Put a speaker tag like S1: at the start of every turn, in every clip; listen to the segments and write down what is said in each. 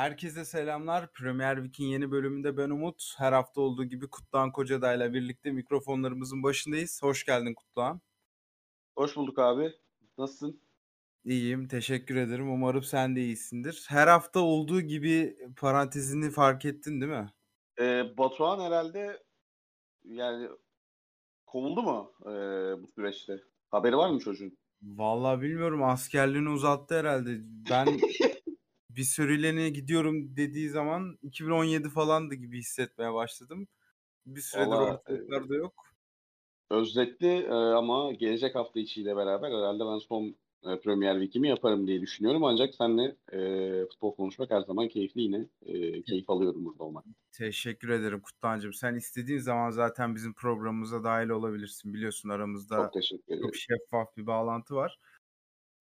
S1: Herkese selamlar. Premier Week'in yeni bölümünde ben Umut. Her hafta olduğu gibi Kutluhan Kocaday'la birlikte mikrofonlarımızın başındayız. Hoş geldin Kutluhan.
S2: Hoş bulduk abi. Nasılsın?
S1: İyiyim, teşekkür ederim. Umarım sen de iyisindir. Her hafta olduğu gibi parantezini fark ettin değil mi?
S2: Ee, Batuhan herhalde yani kovuldu mu e, bu süreçte? Haberi var mı çocuğun?
S1: Vallahi bilmiyorum. Askerliğini uzattı herhalde. Ben bir süreliğine gidiyorum dediği zaman 2017 falandı gibi hissetmeye başladım. Bir süredir
S2: Vallahi,
S1: ortalıklarda yok.
S2: Özletti e, ama gelecek hafta içiyle beraber herhalde ben son e, Premier Week'imi yaparım diye düşünüyorum. Ancak seninle e, futbol konuşmak her zaman keyifli yine. E, keyif alıyorum burada olmak.
S1: Teşekkür ederim Kutlancığım. Sen istediğin zaman zaten bizim programımıza dahil olabilirsin. Biliyorsun aramızda
S2: Çok teşekkür ederim.
S1: çok şeffaf bir bağlantı var.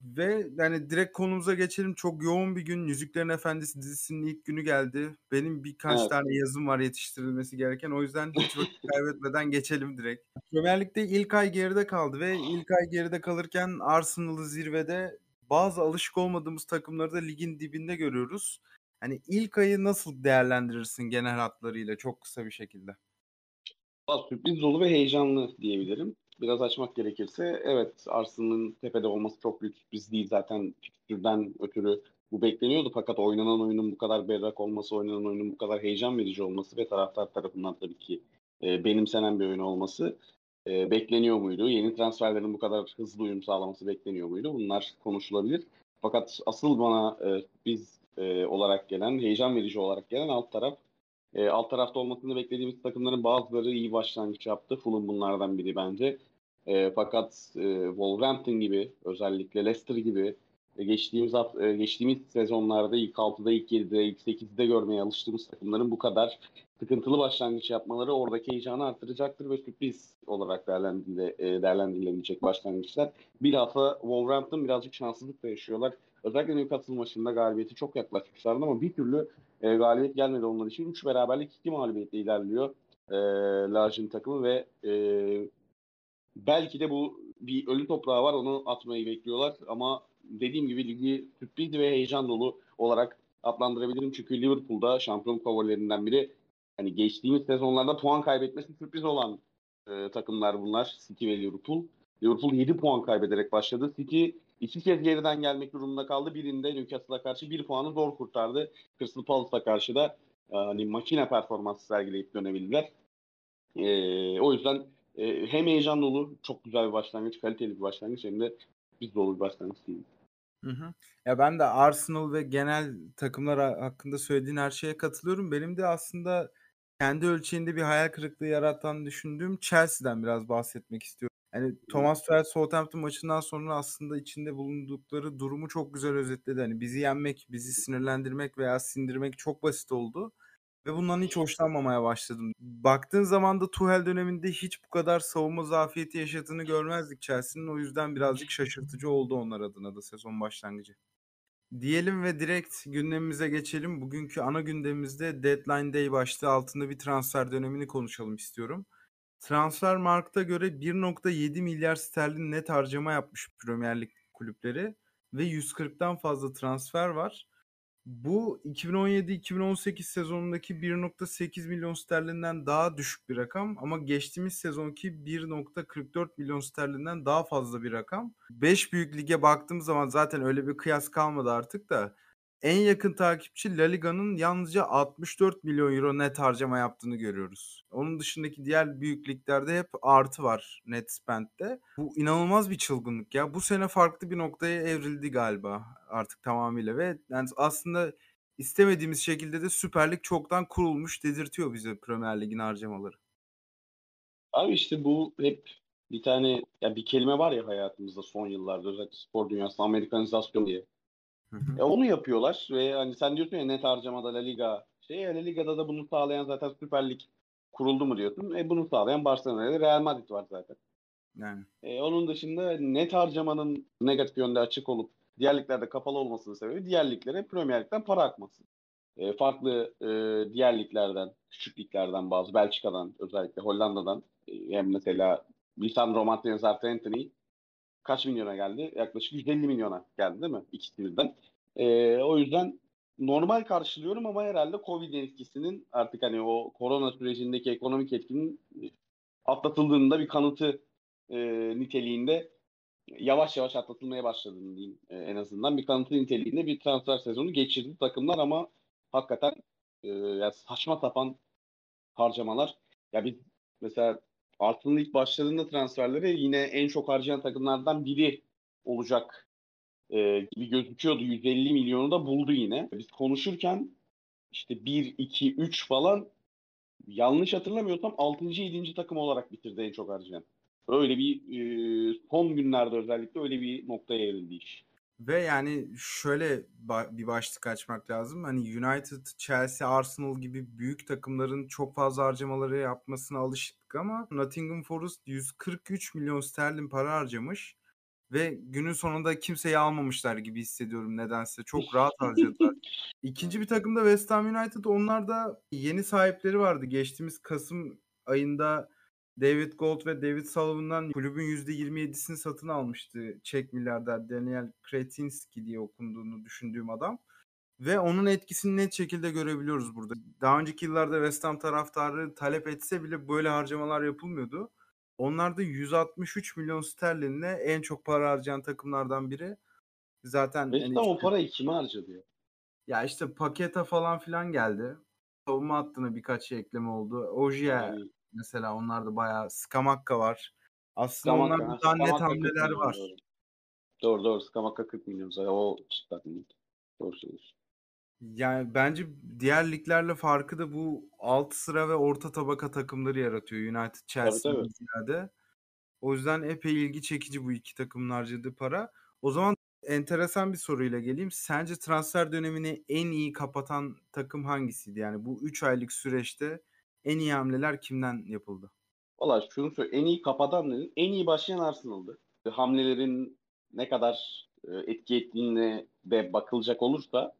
S1: Ve yani direkt konumuza geçelim. Çok yoğun bir gün. Yüzüklerin Efendisi dizisinin ilk günü geldi. Benim birkaç
S2: Evet.
S1: tane yazım var yetiştirilmesi gereken. O yüzden hiç vakit kaybetmeden geçelim direkt. Premier Lig'de ilk ay geride kaldı ve ilk ay geride kalırken Arsenal'ı zirvede bazı alışık olmadığımız takımları da ligin dibinde görüyoruz. Hani ilk ayı nasıl değerlendirirsin genel hatlarıyla çok kısa bir şekilde?
S2: Sürpriz dolu ve heyecanlı diyebilirim. Biraz açmak gerekirse evet Arsenal'ın tepede olması çok büyük sürpriz değil. Zaten fikstürden ötürü bu bekleniyordu fakat oynanan oyunun bu kadar berrak olması, oynanan oyunun bu kadar heyecan verici olması ve taraftar tarafından tabii ki e, benimsenen bir oyun olması e, bekleniyor muydu? Yeni transferlerin bu kadar hızlı uyum sağlaması bekleniyor muydu? Bunlar konuşulabilir. Fakat asıl bana e, biz e, olarak gelen, heyecan verici olarak gelen alt taraf e, alt tarafta olmasını beklediğimiz takımların bazıları iyi başlangıç yaptı. Fulham bunlardan biri bence. E, fakat e, Wolverhampton gibi özellikle Leicester gibi e, geçtiğimiz e, geçtiğimiz sezonlarda ilk 6'da, ilk 7'de, ilk 8'de görmeye alıştığımız takımların bu kadar sıkıntılı başlangıç yapmaları oradaki heyecanı artıracaktır ve sürpriz olarak değerlendirile, e, değerlendirilebilecek başlangıçlar. Bilhassa Wolverhampton birazcık şanssızlık da yaşıyorlar. Özellikle Newcastle maçında galibiyeti çok yaklaşmışlardı ama bir türlü e, galibiyet gelmedi onlar için. 3 beraberlik 2 mağlubiyetle ilerliyor e, Lajin takımı ve e, belki de bu bir ölü toprağı var onu atmayı bekliyorlar ama dediğim gibi ligi sürpriz ve heyecan dolu olarak adlandırabilirim. Çünkü Liverpool'da şampiyon favorilerinden biri hani geçtiğimiz sezonlarda puan kaybetmesi sürpriz olan e, takımlar bunlar City ve Liverpool. Liverpool 7 puan kaybederek başladı. City iki kez geriden gelmek durumunda kaldı. Birinde Newcastle'a karşı bir puanı zor kurtardı. Crystal Palace'a karşı da e, hani makine performansı sergileyip dönebildiler. E, o yüzden e, hem heyecan dolu, çok güzel bir başlangıç, kaliteli bir başlangıç hem de biz dolu bir başlangıç değil.
S1: Hı hı. Ya ben de Arsenal ve genel takımlar ha- hakkında söylediğin her şeye katılıyorum. Benim de aslında kendi ölçeğinde bir hayal kırıklığı yaratan düşündüğüm Chelsea'den biraz bahsetmek istiyorum. Yani Thomas Tuchel Southampton maçından sonra aslında içinde bulundukları durumu çok güzel özetledi. Hani bizi yenmek, bizi sinirlendirmek veya sindirmek çok basit oldu. Ve bundan hiç hoşlanmamaya başladım. Baktığın zaman da Tuchel döneminde hiç bu kadar savunma zafiyeti yaşadığını görmezdik Chelsea'nin. O yüzden birazcık şaşırtıcı oldu onlar adına da sezon başlangıcı. Diyelim ve direkt gündemimize geçelim. Bugünkü ana gündemimizde Deadline Day başlığı altında bir transfer dönemini konuşalım istiyorum. Transfer Markt'a göre 1.7 milyar sterlin net harcama yapmış Premier Lig kulüpleri ve 140'tan fazla transfer var. Bu 2017-2018 sezonundaki 1.8 milyon sterlinden daha düşük bir rakam ama geçtiğimiz sezonki 1.44 milyon sterlinden daha fazla bir rakam. 5 büyük lige baktığım zaman zaten öyle bir kıyas kalmadı artık da en yakın takipçi La Liga'nın yalnızca 64 milyon euro net harcama yaptığını görüyoruz. Onun dışındaki diğer büyük liglerde hep artı var net spend'de. Bu inanılmaz bir çılgınlık ya. Bu sene farklı bir noktaya evrildi galiba artık tamamıyla ve yani aslında istemediğimiz şekilde de Süper Lig çoktan kurulmuş dedirtiyor bize Premier Lig'in harcamaları.
S2: Abi işte bu hep bir tane ya bir kelime var ya hayatımızda son yıllarda özellikle spor dünyasında Amerikanizasyon diye.
S1: Hı hı.
S2: E onu yapıyorlar ve hani sen diyorsun ya net harcamada La Liga şey La Liga'da da bunu sağlayan zaten Süper Lig kuruldu mu diyorsun. E bunu sağlayan Barcelona ile Real Madrid var zaten.
S1: Yani
S2: E, onun dışında net harcamanın negatif yönde açık olup diğer liglerde kapalı olmasının sebebi diğer liglere Premier Lig'den para akması. E, farklı e, diğer liglerden, küçük liglerden bazı, Belçika'dan özellikle Hollanda'dan e, hem mesela Lisandro Martinez Anthony kaç milyona geldi? Yaklaşık 150 milyona geldi değil mi? İkisi birden. E, o yüzden normal karşılıyorum ama herhalde Covid etkisinin artık hani o korona sürecindeki ekonomik etkinin atlatıldığında bir kanıtı e, niteliğinde yavaş yavaş atlatılmaya başladığını diyeyim e, en azından. Bir kanıtı niteliğinde bir transfer sezonu geçirdi takımlar ama hakikaten e, yani saçma sapan harcamalar. Ya biz mesela Arsenal ilk başladığında transferleri yine en çok harcayan takımlardan biri olacak e, gibi gözüküyordu. 150 milyonu da buldu yine. Biz konuşurken işte 1, 2, 3 falan yanlış hatırlamıyorsam 6. 7. takım olarak bitirdi en çok harcayan. Öyle bir e, son günlerde özellikle öyle bir noktaya evrildi iş.
S1: Ve yani şöyle bir başlık açmak lazım. Hani United, Chelsea, Arsenal gibi büyük takımların çok fazla harcamaları yapmasına alıştık ama Nottingham Forest 143 milyon sterlin para harcamış ve günün sonunda kimseyi almamışlar gibi hissediyorum nedense. Çok rahat harcadılar. İkinci bir takımda West Ham United. Onlar da yeni sahipleri vardı. Geçtiğimiz Kasım ayında David Gold ve David Sullivan'dan kulübün %27'sini satın almıştı. Çek milyarder Daniel Kretinski diye okunduğunu düşündüğüm adam. Ve onun etkisini net şekilde görebiliyoruz burada. Daha önceki yıllarda West Ham taraftarı talep etse bile böyle harcamalar yapılmıyordu. Onlar da 163 milyon sterlinle en çok para harcayan takımlardan biri. Zaten
S2: West Ham hani o parayı kime harcadı ya?
S1: Ya işte paketa falan filan geldi. Savunma hattına birkaç şey ekleme oldu. Ojiye yani. Mesela onlar da bayağı Skamakka var. Aslında Skamakka, onlarda daha net hamleler var.
S2: Doğru. doğru doğru Skamakka 40 milyon zaten o çıkartın. Doğru söylüyorsun.
S1: Yani bence diğer liglerle farkı da bu alt sıra ve orta tabaka takımları yaratıyor United Chelsea'den ziyade. O yüzden epey ilgi çekici bu iki takımın harcadığı para. O zaman enteresan bir soruyla geleyim. Sence transfer dönemini en iyi kapatan takım hangisiydi? Yani bu 3 aylık süreçte en iyi hamleler kimden yapıldı?
S2: Valla şunu söyle en iyi kapatan dedin. En iyi başlayan Arsenal'dı. Hamlelerin ne kadar e, etki ettiğine de bakılacak olursa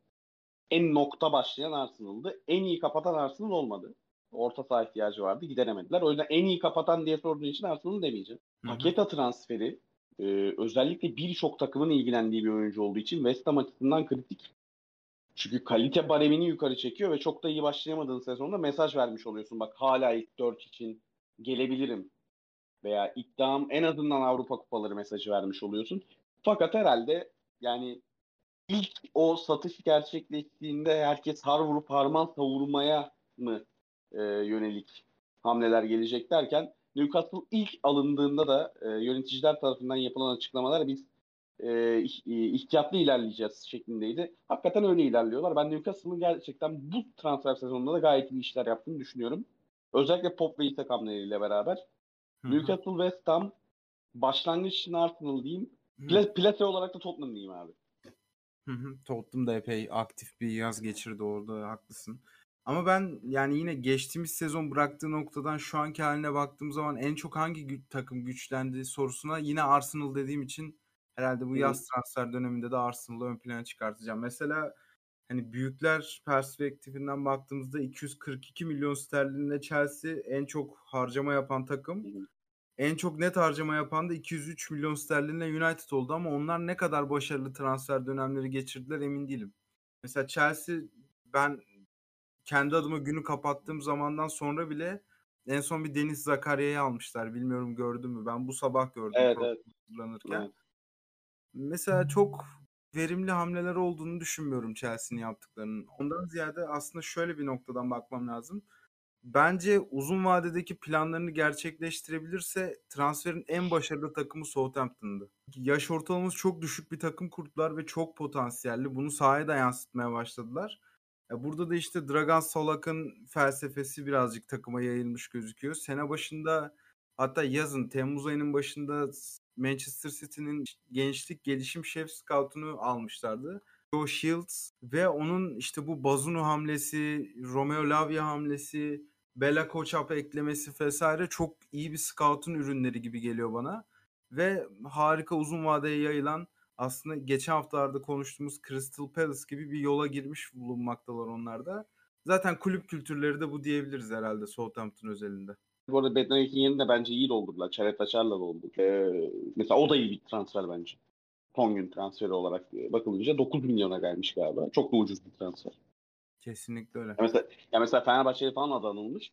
S2: en nokta başlayan Arsenal'dı. En iyi kapatan Arsenal olmadı. Orta saha ihtiyacı vardı. Gideremediler. O yüzden en iyi kapatan diye sorduğun için Arsenal'ı demeyeceğim. Paketa transferi e, özellikle birçok takımın ilgilendiği bir oyuncu olduğu için West Ham açısından kritik. Çünkü kalite baremini yukarı çekiyor ve çok da iyi başlayamadığın sezonda mesaj vermiş oluyorsun. Bak hala ilk 4 için gelebilirim. Veya iddiam en azından Avrupa kupaları mesajı vermiş oluyorsun. Fakat herhalde yani ilk o satış gerçekleştiğinde herkes har vurup harman savurmaya mı e, yönelik hamleler gelecek derken Newcastle ilk alındığında da e, yöneticiler tarafından yapılan açıklamalar biz e, ihtiyatlı ilerleyeceğiz şeklindeydi. Hakikaten öyle ilerliyorlar. Ben Newcastle'ın gerçekten bu transfer sezonunda da gayet iyi işler yaptığını düşünüyorum. Özellikle Pop ve İshak hamleleriyle beraber. Hı-hı. Newcastle, West Ham, başlangıç için Arsenal diyeyim. Pla- plase olarak da Tottenham diyeyim abi.
S1: Hı hı. Tottenham da epey aktif bir yaz geçirdi orada haklısın. Ama ben yani yine geçtiğimiz sezon bıraktığı noktadan şu anki haline baktığım zaman en çok hangi gü- takım güçlendi sorusuna yine Arsenal dediğim için herhalde bu yaz transfer döneminde de Arsenal'ı ön plana çıkartacağım. Mesela hani büyükler perspektifinden baktığımızda 242 milyon sterlinle Chelsea en çok harcama yapan takım. En çok net harcama yapan da 203 milyon sterlinle United oldu ama onlar ne kadar başarılı transfer dönemleri geçirdiler emin değilim. Mesela Chelsea ben kendi adıma günü kapattığım zamandan sonra bile en son bir Deniz Zakarya'yı almışlar. Bilmiyorum gördün mü? Ben bu sabah gördüm
S2: evet, evet.
S1: Evet. Mesela çok verimli hamleler olduğunu düşünmüyorum Chelsea'nin yaptıklarının. Ondan ziyade aslında şöyle bir noktadan bakmam lazım. Bence uzun vadedeki planlarını gerçekleştirebilirse transferin en başarılı takımı Southampton'dı. Yaş ortalaması çok düşük bir takım kurdular ve çok potansiyelli. Bunu sahaya da yansıtmaya başladılar. Burada da işte Dragan Solak'ın felsefesi birazcık takıma yayılmış gözüküyor. Sene başında hatta yazın Temmuz ayının başında Manchester City'nin gençlik gelişim şef scout'unu almışlardı. Joe Shields ve onun işte bu Bazunu hamlesi, Romeo Lavia hamlesi, Bella Koçap eklemesi vesaire çok iyi bir scout'un ürünleri gibi geliyor bana. Ve harika uzun vadeye yayılan aslında geçen haftalarda konuştuğumuz Crystal Palace gibi bir yola girmiş bulunmaktalar onlar da. Zaten kulüp kültürleri de bu diyebiliriz herhalde Southampton özelinde.
S2: Bu arada Bednarek'in yerini de bence iyi doldurdular. Çaret Açar'la doldurdu. Ee, mesela o da iyi bir transfer bence. son gün transferi olarak bakılınca 9 milyona gelmiş galiba. Çok da ucuz bir transfer.
S1: Kesinlikle öyle.
S2: Ya mesela, ya mesela Fenerbahçe'ye falan adı anılmış.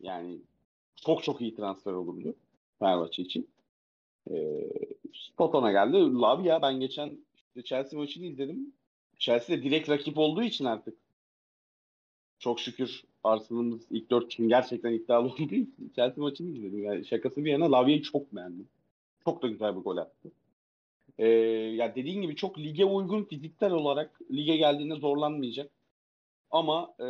S2: Yani çok çok iyi transfer olurdu Fenerbahçe için. Ee, Tottenham'a geldi. Abi ya ben geçen işte Chelsea maçını izledim. Chelsea de direkt rakip olduğu için artık çok şükür Arsenal'ımız ilk dört için gerçekten iddialı olduğu için Chelsea maçını izledim. Yani şakası bir yana Lavia'yı çok beğendim. Çok da güzel bir gol attı. Ee, ya dediğin gibi çok lige uygun fiziksel olarak lige geldiğinde zorlanmayacak. Ama e,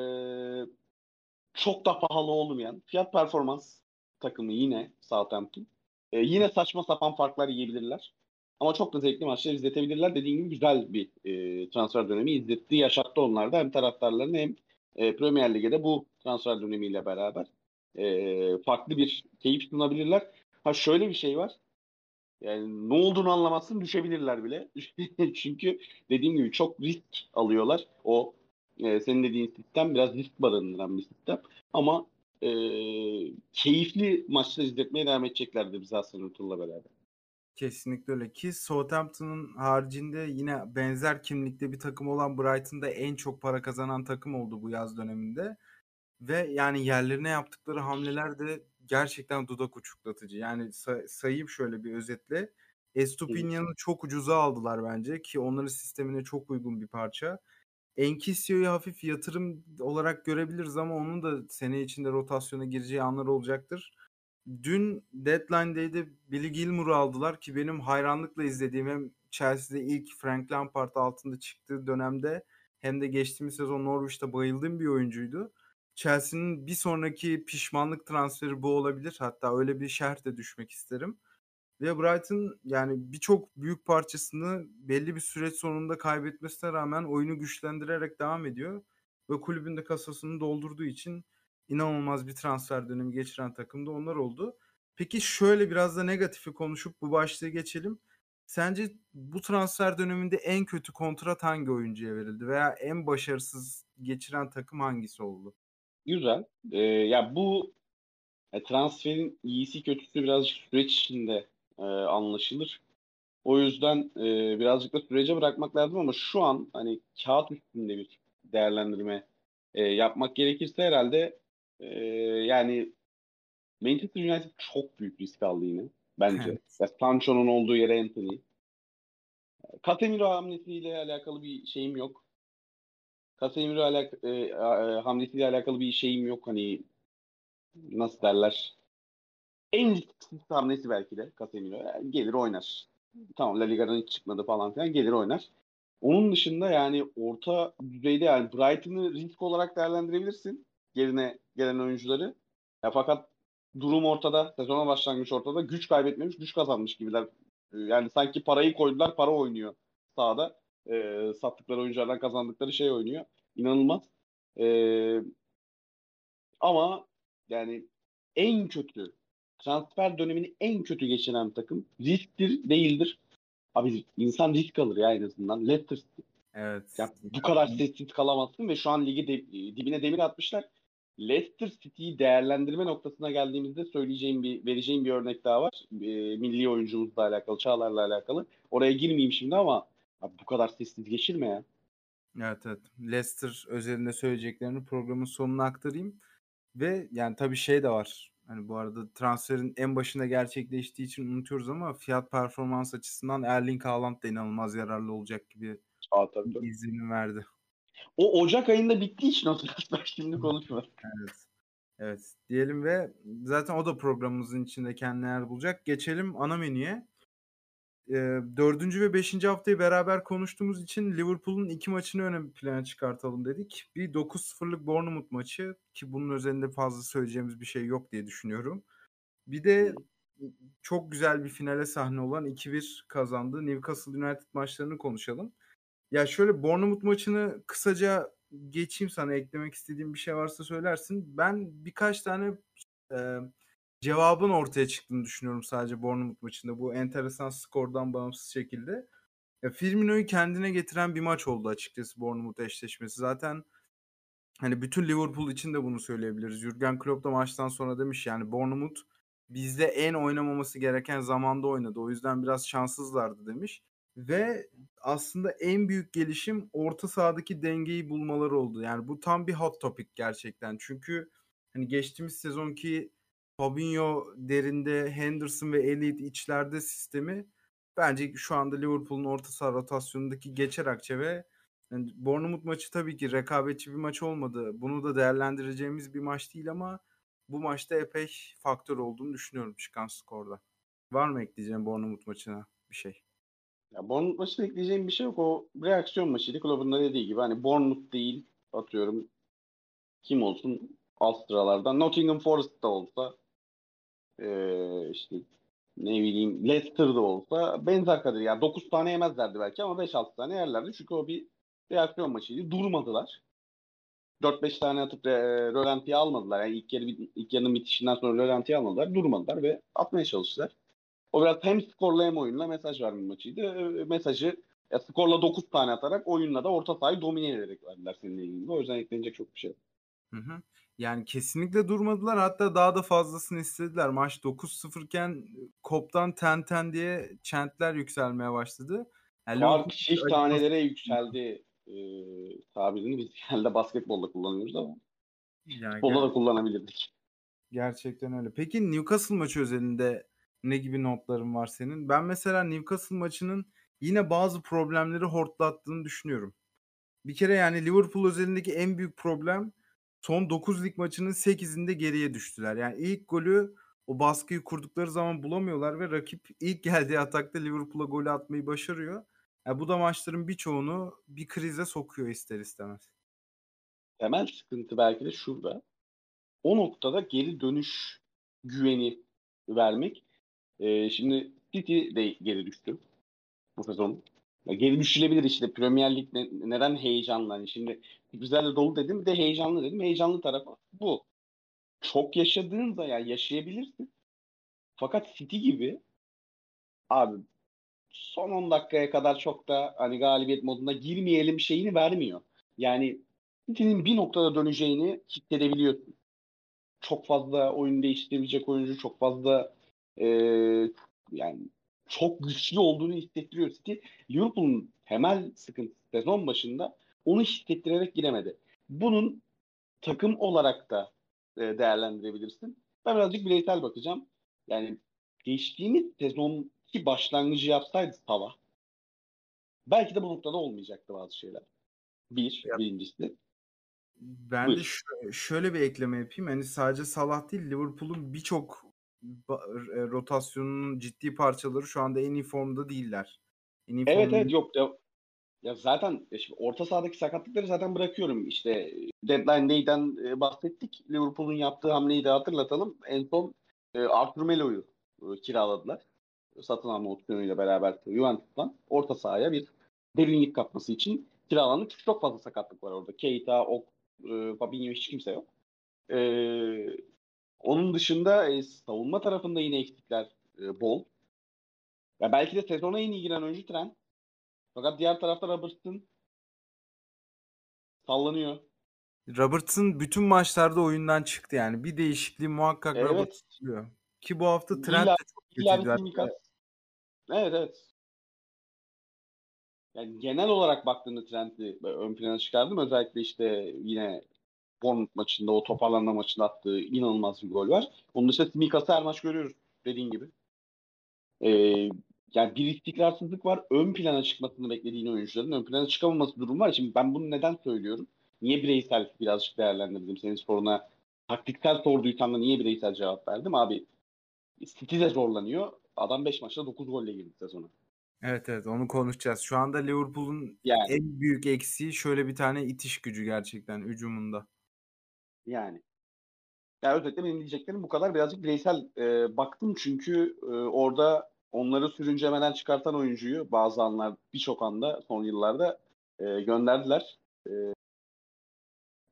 S2: çok da pahalı olmayan fiyat performans takımı yine Southampton. E, yine saçma sapan farklar yiyebilirler. Ama çok da zevkli maçlar izletebilirler. Dediğim gibi güzel bir e, transfer dönemi izletti, yaşattı onlar da hem taraftarlarını hem e, Premier Lig'de bu transfer dönemiyle beraber e, farklı bir keyif sunabilirler. Ha şöyle bir şey var. Yani ne olduğunu anlamazsın düşebilirler bile. Çünkü dediğim gibi çok risk alıyorlar. O e, senin dediğin sistem biraz risk barındıran bir sistem. Ama e, keyifli maçlar izletmeye devam edeceklerdir bize Hasan Ertuğrul'la beraber.
S1: Kesinlikle öyle ki Southampton'ın haricinde yine benzer kimlikte bir takım olan Brighton'da en çok para kazanan takım oldu bu yaz döneminde. Ve yani yerlerine yaptıkları hamleler de gerçekten dudak uçuklatıcı. Yani say- sayayım şöyle bir özetle. Estupinian'ı çok ucuza aldılar bence ki onların sistemine çok uygun bir parça. Enkisio'yu hafif yatırım olarak görebiliriz ama onun da sene içinde rotasyona gireceği anlar olacaktır. Dün Deadline Day'de Billy Gilmour'u aldılar ki benim hayranlıkla izlediğim hem Chelsea'de ilk Frank Lampard altında çıktığı dönemde hem de geçtiğimiz sezon Norwich'te bayıldığım bir oyuncuydu. Chelsea'nin bir sonraki pişmanlık transferi bu olabilir. Hatta öyle bir şerh de düşmek isterim. Ve Brighton yani birçok büyük parçasını belli bir süreç sonunda kaybetmesine rağmen oyunu güçlendirerek devam ediyor. Ve kulübün de kasasını doldurduğu için inanılmaz bir transfer dönemi geçiren takım da onlar oldu. Peki şöyle biraz da negatifi konuşup bu başlığı geçelim. Sence bu transfer döneminde en kötü kontrat hangi oyuncuya verildi veya en başarısız geçiren takım hangisi oldu?
S2: Güzel. Ee, ya bu e, transferin iyisi kötüsü biraz süreç içinde e, anlaşılır. O yüzden e, birazcık da sürece bırakmak lazım ama şu an hani kağıt üstünde bir değerlendirme e, yapmak gerekirse herhalde e, yani Manchester United çok büyük risk aldı yine bence.
S1: Evet.
S2: Ya Sancho'nun olduğu yere Anthony. Casemiro hamlesiyle alakalı bir şeyim yok. Casemiro alak e, e, hamlesiyle alakalı bir şeyim yok. Hani nasıl derler? En risksiz hamlesi belki de Casemiro. Yani gelir oynar. Tamam La Liga'dan hiç çıkmadı falan filan gelir oynar. Onun dışında yani orta düzeyde yani Brighton'ı risk olarak değerlendirebilirsin. Yerine gelen oyuncuları. Ya fakat durum ortada. Sezona başlangıç ortada. Güç kaybetmemiş, güç kazanmış gibiler. Yani sanki parayı koydular, para oynuyor sahada. E, sattıkları oyunculardan kazandıkları şey oynuyor. İnanılmaz. E, ama yani en kötü transfer dönemini en kötü geçiren takım risktir değildir. Abi insan risk alır ya en azından. Leicester.
S1: Evet.
S2: Ya bu kadar sessiz kalamazsın ve şu an ligi de, dibine demir atmışlar. Leicester City'yi değerlendirme noktasına geldiğimizde söyleyeceğim bir vereceğim bir örnek daha var. E, milli oyuncumuzla alakalı, Çağlar'la alakalı. Oraya girmeyeyim şimdi ama abi bu kadar sessiz geçirme ya.
S1: Evet evet. Leicester özelinde söyleyeceklerini programın sonuna aktarayım. Ve yani tabii şey de var. Hani bu arada transferin en başında gerçekleştiği için unutuyoruz ama fiyat performans açısından Erling Haaland da inanılmaz yararlı olacak gibi
S2: Aa, tabii, tabii.
S1: izlenim verdi.
S2: O Ocak ayında bittiği için o transfer şimdi konuşma.
S1: Evet. Evet. Diyelim ve zaten o da programımızın içinde kendine yer bulacak. Geçelim ana menüye. Ee, dördüncü ve beşinci haftayı beraber konuştuğumuz için Liverpool'un iki maçını ön plana çıkartalım dedik. Bir 9-0'lık Bournemouth maçı ki bunun üzerinde fazla söyleyeceğimiz bir şey yok diye düşünüyorum. Bir de çok güzel bir finale sahne olan 2-1 kazandığı Newcastle United maçlarını konuşalım. Ya şöyle Bournemouth maçını kısaca geçeyim sana eklemek istediğim bir şey varsa söylersin. Ben birkaç tane e, cevabın ortaya çıktığını düşünüyorum sadece Bournemouth maçında. Bu enteresan skordan bağımsız şekilde. Ya Firmino'yu kendine getiren bir maç oldu açıkçası Bournemouth eşleşmesi. Zaten hani bütün Liverpool için de bunu söyleyebiliriz. Jurgen Klopp da maçtan sonra demiş yani Bournemouth bizde en oynamaması gereken zamanda oynadı. O yüzden biraz şanssızlardı demiş. Ve aslında en büyük gelişim orta sahadaki dengeyi bulmaları oldu. Yani bu tam bir hot topic gerçekten. Çünkü hani geçtiğimiz sezonki Fabinho derinde, Henderson ve Elliot içlerde sistemi bence şu anda Liverpool'un orta saha rotasyonundaki geçer akçe ve yani Bournemouth maçı tabii ki rekabetçi bir maç olmadı. Bunu da değerlendireceğimiz bir maç değil ama bu maçta epey faktör olduğunu düşünüyorum çıkan skorda. Var mı ekleyeceğim Bournemouth maçına bir şey?
S2: Ya Bournemouth maçında ekleyeceğim bir şey yok. O reaksiyon maçıydı. Kulübün de dediği gibi hani Bournemouth değil atıyorum kim olsun alt Nottingham Forest da olsa ee, işte ne bileyim Leicester'da olsa benzer kadar yani 9 tane yemezlerdi belki ama 5-6 tane yerlerdi. Çünkü o bir reaksiyon maçıydı. Durmadılar. 4-5 tane atıp e, rölantiye almadılar. Yani ilk, yarı, ilk yarının bitişinden sonra rölantiye almadılar. Durmadılar ve atmaya çalıştılar. O biraz hem skorla hem oyunla mesaj verme maçıydı. E, mesajı ya skorla 9 tane atarak oyunla da orta sahayı domine ederek verdiler seninle ilgili. O yüzden eklenecek çok bir şey.
S1: Hı hı. Yani kesinlikle durmadılar. Hatta daha da fazlasını istediler. Maç 9-0 iken koptan ten ten diye çentler yükselmeye başladı.
S2: Yani Fark çift tanelere yükseldi e, tabirini biz genelde basketbolda kullanıyoruz ama yani futbolda da kullanabilirdik.
S1: Gerçekten öyle. Peki Newcastle maçı özelinde ne gibi notların var senin? Ben mesela Newcastle maçının yine bazı problemleri hortlattığını düşünüyorum. Bir kere yani Liverpool özelindeki en büyük problem son 9 lig maçının 8'inde geriye düştüler. Yani ilk golü o baskıyı kurdukları zaman bulamıyorlar ve rakip ilk geldiği atakta Liverpool'a golü atmayı başarıyor. Yani bu da maçların birçoğunu bir krize sokuyor ister istemez.
S2: Temel sıkıntı belki de şurada. O noktada geri dönüş güveni vermek. Ee, şimdi City de geri düştü bu sezon. Ya geri düşülebilir işte Premier Lig ne, neden heyecanlı? Hani şimdi güzel dolu dedim de heyecanlı dedim. Heyecanlı tarafı bu. Çok yaşadığında yani yaşayabilirsin. Fakat City gibi abi son 10 dakikaya kadar çok da hani galibiyet modunda girmeyelim şeyini vermiyor. Yani City'nin bir noktada döneceğini hissedebiliyorsun. Çok fazla oyun değiştirebilecek oyuncu, çok fazla e, yani çok güçlü olduğunu hissettiriyor City. Liverpool'un temel sıkıntısı sezon başında onu hissettirerek giremedi. Bunun takım olarak da e, değerlendirebilirsin. Ben birazcık bireysel bakacağım. Yani geçtiğimiz sezonki başlangıcı yapsaydı Salah belki de bu noktada olmayacaktı bazı şeyler. Bir, ya. birincisi.
S1: Ben Buyur. de ş- şöyle bir ekleme yapayım. Hani sadece Salah değil Liverpool'un birçok rotasyonunun ciddi parçaları şu anda en iyi formda değiller. En
S2: iyi evet formda... evet yok ya, ya zaten şimdi orta sahadaki sakatlıkları zaten bırakıyorum. İşte deadline day'den e, bahsettik. Liverpool'un yaptığı hamleyi de hatırlatalım. En son e, Arthur Melo'yu e, kiraladılar. Satın alma opsiyonuyla beraber Juventus'tan orta sahaya bir derinlik katması için kiralandı. Çünkü çok fazla sakatlık var orada. Keita, Ok, e, Fabinho hiç kimse yok. E, onun dışında e, savunma tarafında yine eksikler e, bol. Ya belki de sezona en iyi giren oyuncu Trent. Fakat diğer tarafta Robertson sallanıyor.
S1: Robertson bütün maçlarda oyundan çıktı yani. Bir değişikliği muhakkak evet. Robertson Ki bu hafta Trent de çok kötüydü.
S2: Evet evet. Yani genel olarak baktığında Trent'i ön plana çıkardım. Özellikle işte yine Bournemouth maçında o toparlanma maçında attığı inanılmaz bir gol var. Onun dışında Simikas'ı her maç görüyoruz dediğin gibi. Ee, yani bir istikrarsızlık var. Ön plana çıkmasını beklediğin oyuncuların ön plana çıkamaması durum var. Şimdi ben bunu neden söylüyorum? Niye bireysel birazcık değerlendirdim senin soruna? Taktiksel sorduysan da niye bireysel cevap verdim? Abi City de zorlanıyor. Adam 5 maçta 9 golle girdi sezona.
S1: Evet evet onu konuşacağız. Şu anda Liverpool'un yani. en büyük eksiği şöyle bir tane itiş gücü gerçekten hücumunda.
S2: Yani. Ya özetle benim diyeceklerim bu kadar. Birazcık bireysel e, baktım çünkü e, orada onları sürüncemeden çıkartan oyuncuyu bazı anlar birçok anda son yıllarda e, gönderdiler. E,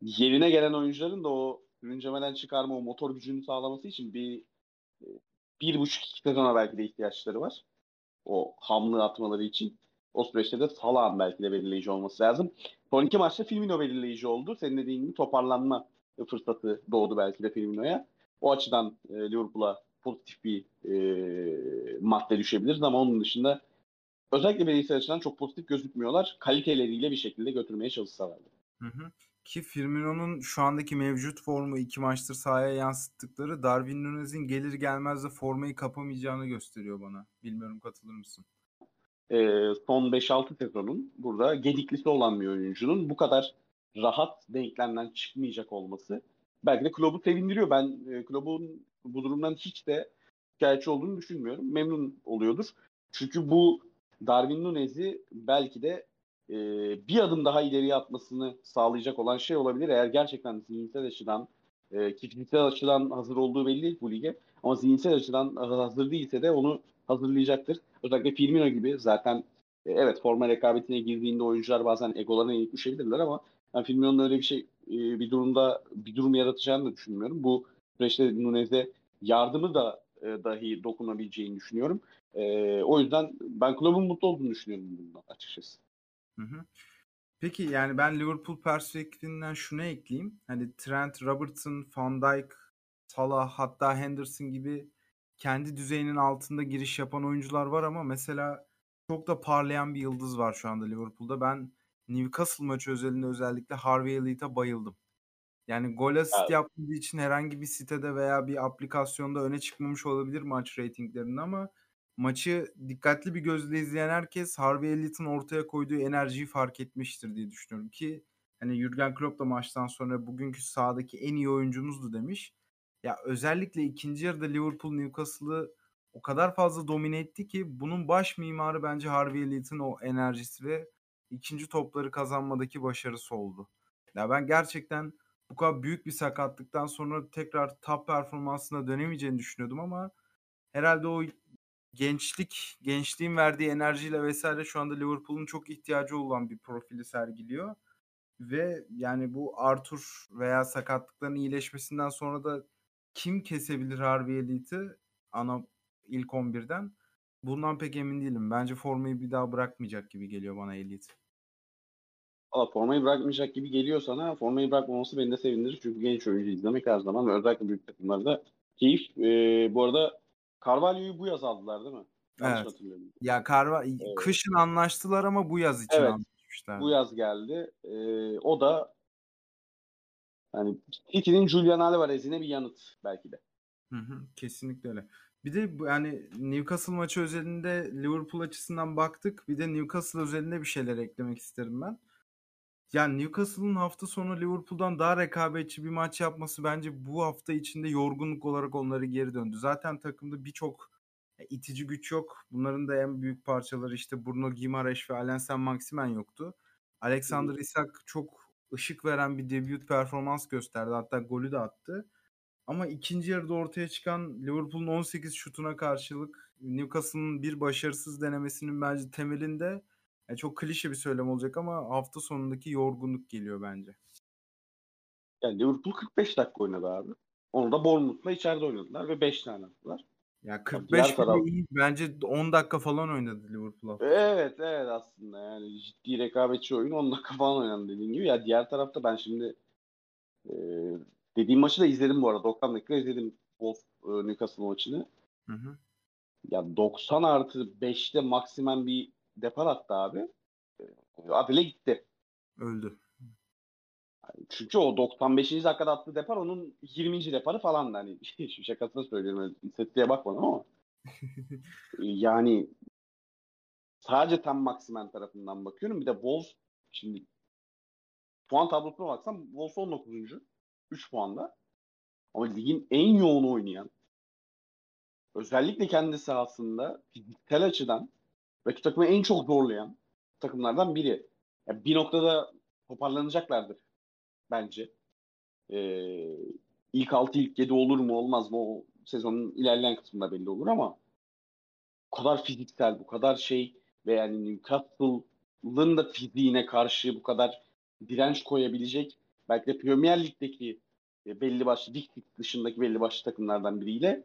S2: yerine gelen oyuncuların da o sürüncemeden çıkarma, o motor gücünü sağlaması için bir e, bir buçuk iki sezona belki de ihtiyaçları var. O hamlı atmaları için. O süreçte de Salah'ın belki de belirleyici olması lazım. Son iki maçta Firmino belirleyici oldu. Senin dediğin gibi toparlanma fırsatı doğdu belki de Firmino'ya. O açıdan e, Liverpool'a pozitif bir e, madde düşebiliriz ama onun dışında özellikle bireysel açıdan çok pozitif gözükmüyorlar. Kaliteleriyle bir şekilde götürmeye çalışsalardı.
S1: Hı hı. Ki Firmino'nun şu andaki mevcut formu iki maçtır sahaya yansıttıkları Darwin Nunez'in gelir gelmez de formayı kapamayacağını gösteriyor bana. Bilmiyorum katılır mısın?
S2: Ee, son 5-6 sezonun burada gediklisi olan bir oyuncunun bu kadar rahat denklemden çıkmayacak olması belki de Klopp'u sevindiriyor. Ben e, Klopp'un bu durumdan hiç de şikayetçi olduğunu düşünmüyorum. Memnun oluyordur. Çünkü bu Darwin Nunez'i belki de e, bir adım daha ileriye atmasını sağlayacak olan şey olabilir. Eğer gerçekten zihinsel açıdan e, ki fiziksel açıdan hazır olduğu belli bu lige. Ama zihinsel açıdan hazır değilse de onu hazırlayacaktır. Özellikle Firmino gibi zaten e, evet forma rekabetine girdiğinde oyuncular bazen egolarına yenik düşebilirler ama ben Firmino'nun öyle bir şey e, bir durumda bir durum yaratacağını da düşünmüyorum. Bu süreçte Nunez'e yardımı da e, dahi dokunabileceğini düşünüyorum. E, o yüzden ben kulübün mutlu olduğunu düşünüyorum bundan açıkçası.
S1: Hı hı. Peki yani ben Liverpool perspektifinden şunu ekleyeyim. Hani Trent, Robertson, Van Dijk, Salah hatta Henderson gibi kendi düzeyinin altında giriş yapan oyuncular var ama mesela çok da parlayan bir yıldız var şu anda Liverpool'da. Ben Newcastle maçı özelinde özellikle Harvey Elliott'a bayıldım. Yani gol asist evet. yaptığı için herhangi bir sitede veya bir aplikasyonda öne çıkmamış olabilir maç reytinglerinde ama maçı dikkatli bir gözle izleyen herkes Harvey Elliott'ın ortaya koyduğu enerjiyi fark etmiştir diye düşünüyorum ki hani Jurgen Klopp da maçtan sonra bugünkü sahadaki en iyi oyuncumuzdu demiş. Ya özellikle ikinci yarıda Liverpool Newcastle'ı o kadar fazla domine etti ki bunun baş mimarı bence Harvey Elliott'ın o enerjisi ve ikinci topları kazanmadaki başarısı oldu. Ya ben gerçekten bu kadar büyük bir sakatlıktan sonra tekrar top performansına dönemeyeceğini düşünüyordum ama herhalde o gençlik, gençliğin verdiği enerjiyle vesaire şu anda Liverpool'un çok ihtiyacı olan bir profili sergiliyor. Ve yani bu Arthur veya sakatlıkların iyileşmesinden sonra da kim kesebilir Harvey Elliott'ı ana ilk 11'den? Bundan pek emin değilim. Bence formayı bir daha bırakmayacak gibi geliyor bana Elliot.
S2: Valla formayı bırakmayacak gibi geliyor sana. Formayı bırakmaması beni de sevindirir. Çünkü genç oyuncu izlemek her zaman ve özellikle büyük takımlarda keyif. Ee, bu arada Carvalho'yu bu yaz aldılar değil mi?
S1: evet. Ya Carva evet. kışın anlaştılar ama bu yaz için evet. anlaşmışlar.
S2: Bu yaz geldi. Ee, o da yani City'nin Julian Alvarez'ine bir yanıt belki de.
S1: Hı hı, kesinlikle öyle. Bir de yani Newcastle maçı özelinde Liverpool açısından baktık. Bir de Newcastle özelinde bir şeyler eklemek isterim ben. Yani Newcastle'ın hafta sonu Liverpool'dan daha rekabetçi bir maç yapması bence bu hafta içinde yorgunluk olarak onları geri döndü. Zaten takımda birçok itici güç yok. Bunların da en büyük parçaları işte Bruno Guimaraes ve Alain Saint-Maximin yoktu. Alexander Isak çok ışık veren bir debut performans gösterdi. Hatta golü de attı. Ama ikinci yarıda ortaya çıkan Liverpool'un 18 şutuna karşılık Newcastle'ın bir başarısız denemesinin bence temelinde yani çok klişe bir söylem olacak ama hafta sonundaki yorgunluk geliyor bence.
S2: Yani Liverpool 45 dakika oynadı abi. Onu da Bournemouth'la içeride oynadılar ve 5 tane attılar.
S1: Ya 45 yani taraf... iyi. Bence 10 dakika falan oynadı Liverpool.
S2: Evet evet aslında yani ciddi rekabetçi oyun 10 dakika falan oynadı dediğin gibi. Ya diğer tarafta ben şimdi e, dediğim maçı da izledim bu arada. 90 dakika izledim Wolf e, Newcastle maçını. Hı hı. Ya 90 artı 5'te maksimum bir depar attı abi. E, Adile gitti.
S1: Öldü.
S2: Çünkü o 95. dakikada attığı depar onun 20. deparı falan da hani şu şakasını söylüyorum. İstatistiğe bakmadım ama. yani sadece tam Maximen tarafından bakıyorum. Bir de Wolves şimdi puan tablosuna baksam Wolves 19. 3 puanda. Ama ligin en yoğun oynayan özellikle kendi sahasında fiziksel açıdan rakip takımı en çok zorlayan takımlardan biri. Yani bir noktada toparlanacaklardır bence. Ee, ilk 6 ilk 7 olur mu olmaz mı o sezonun ilerleyen kısmında belli olur ama bu kadar fiziksel, bu kadar şey ve yani Newcastle'ın da fiziğine karşı bu kadar direnç koyabilecek belki de Premier Lig'deki e, belli başlı Big Six dışındaki belli başlı takımlardan biriyle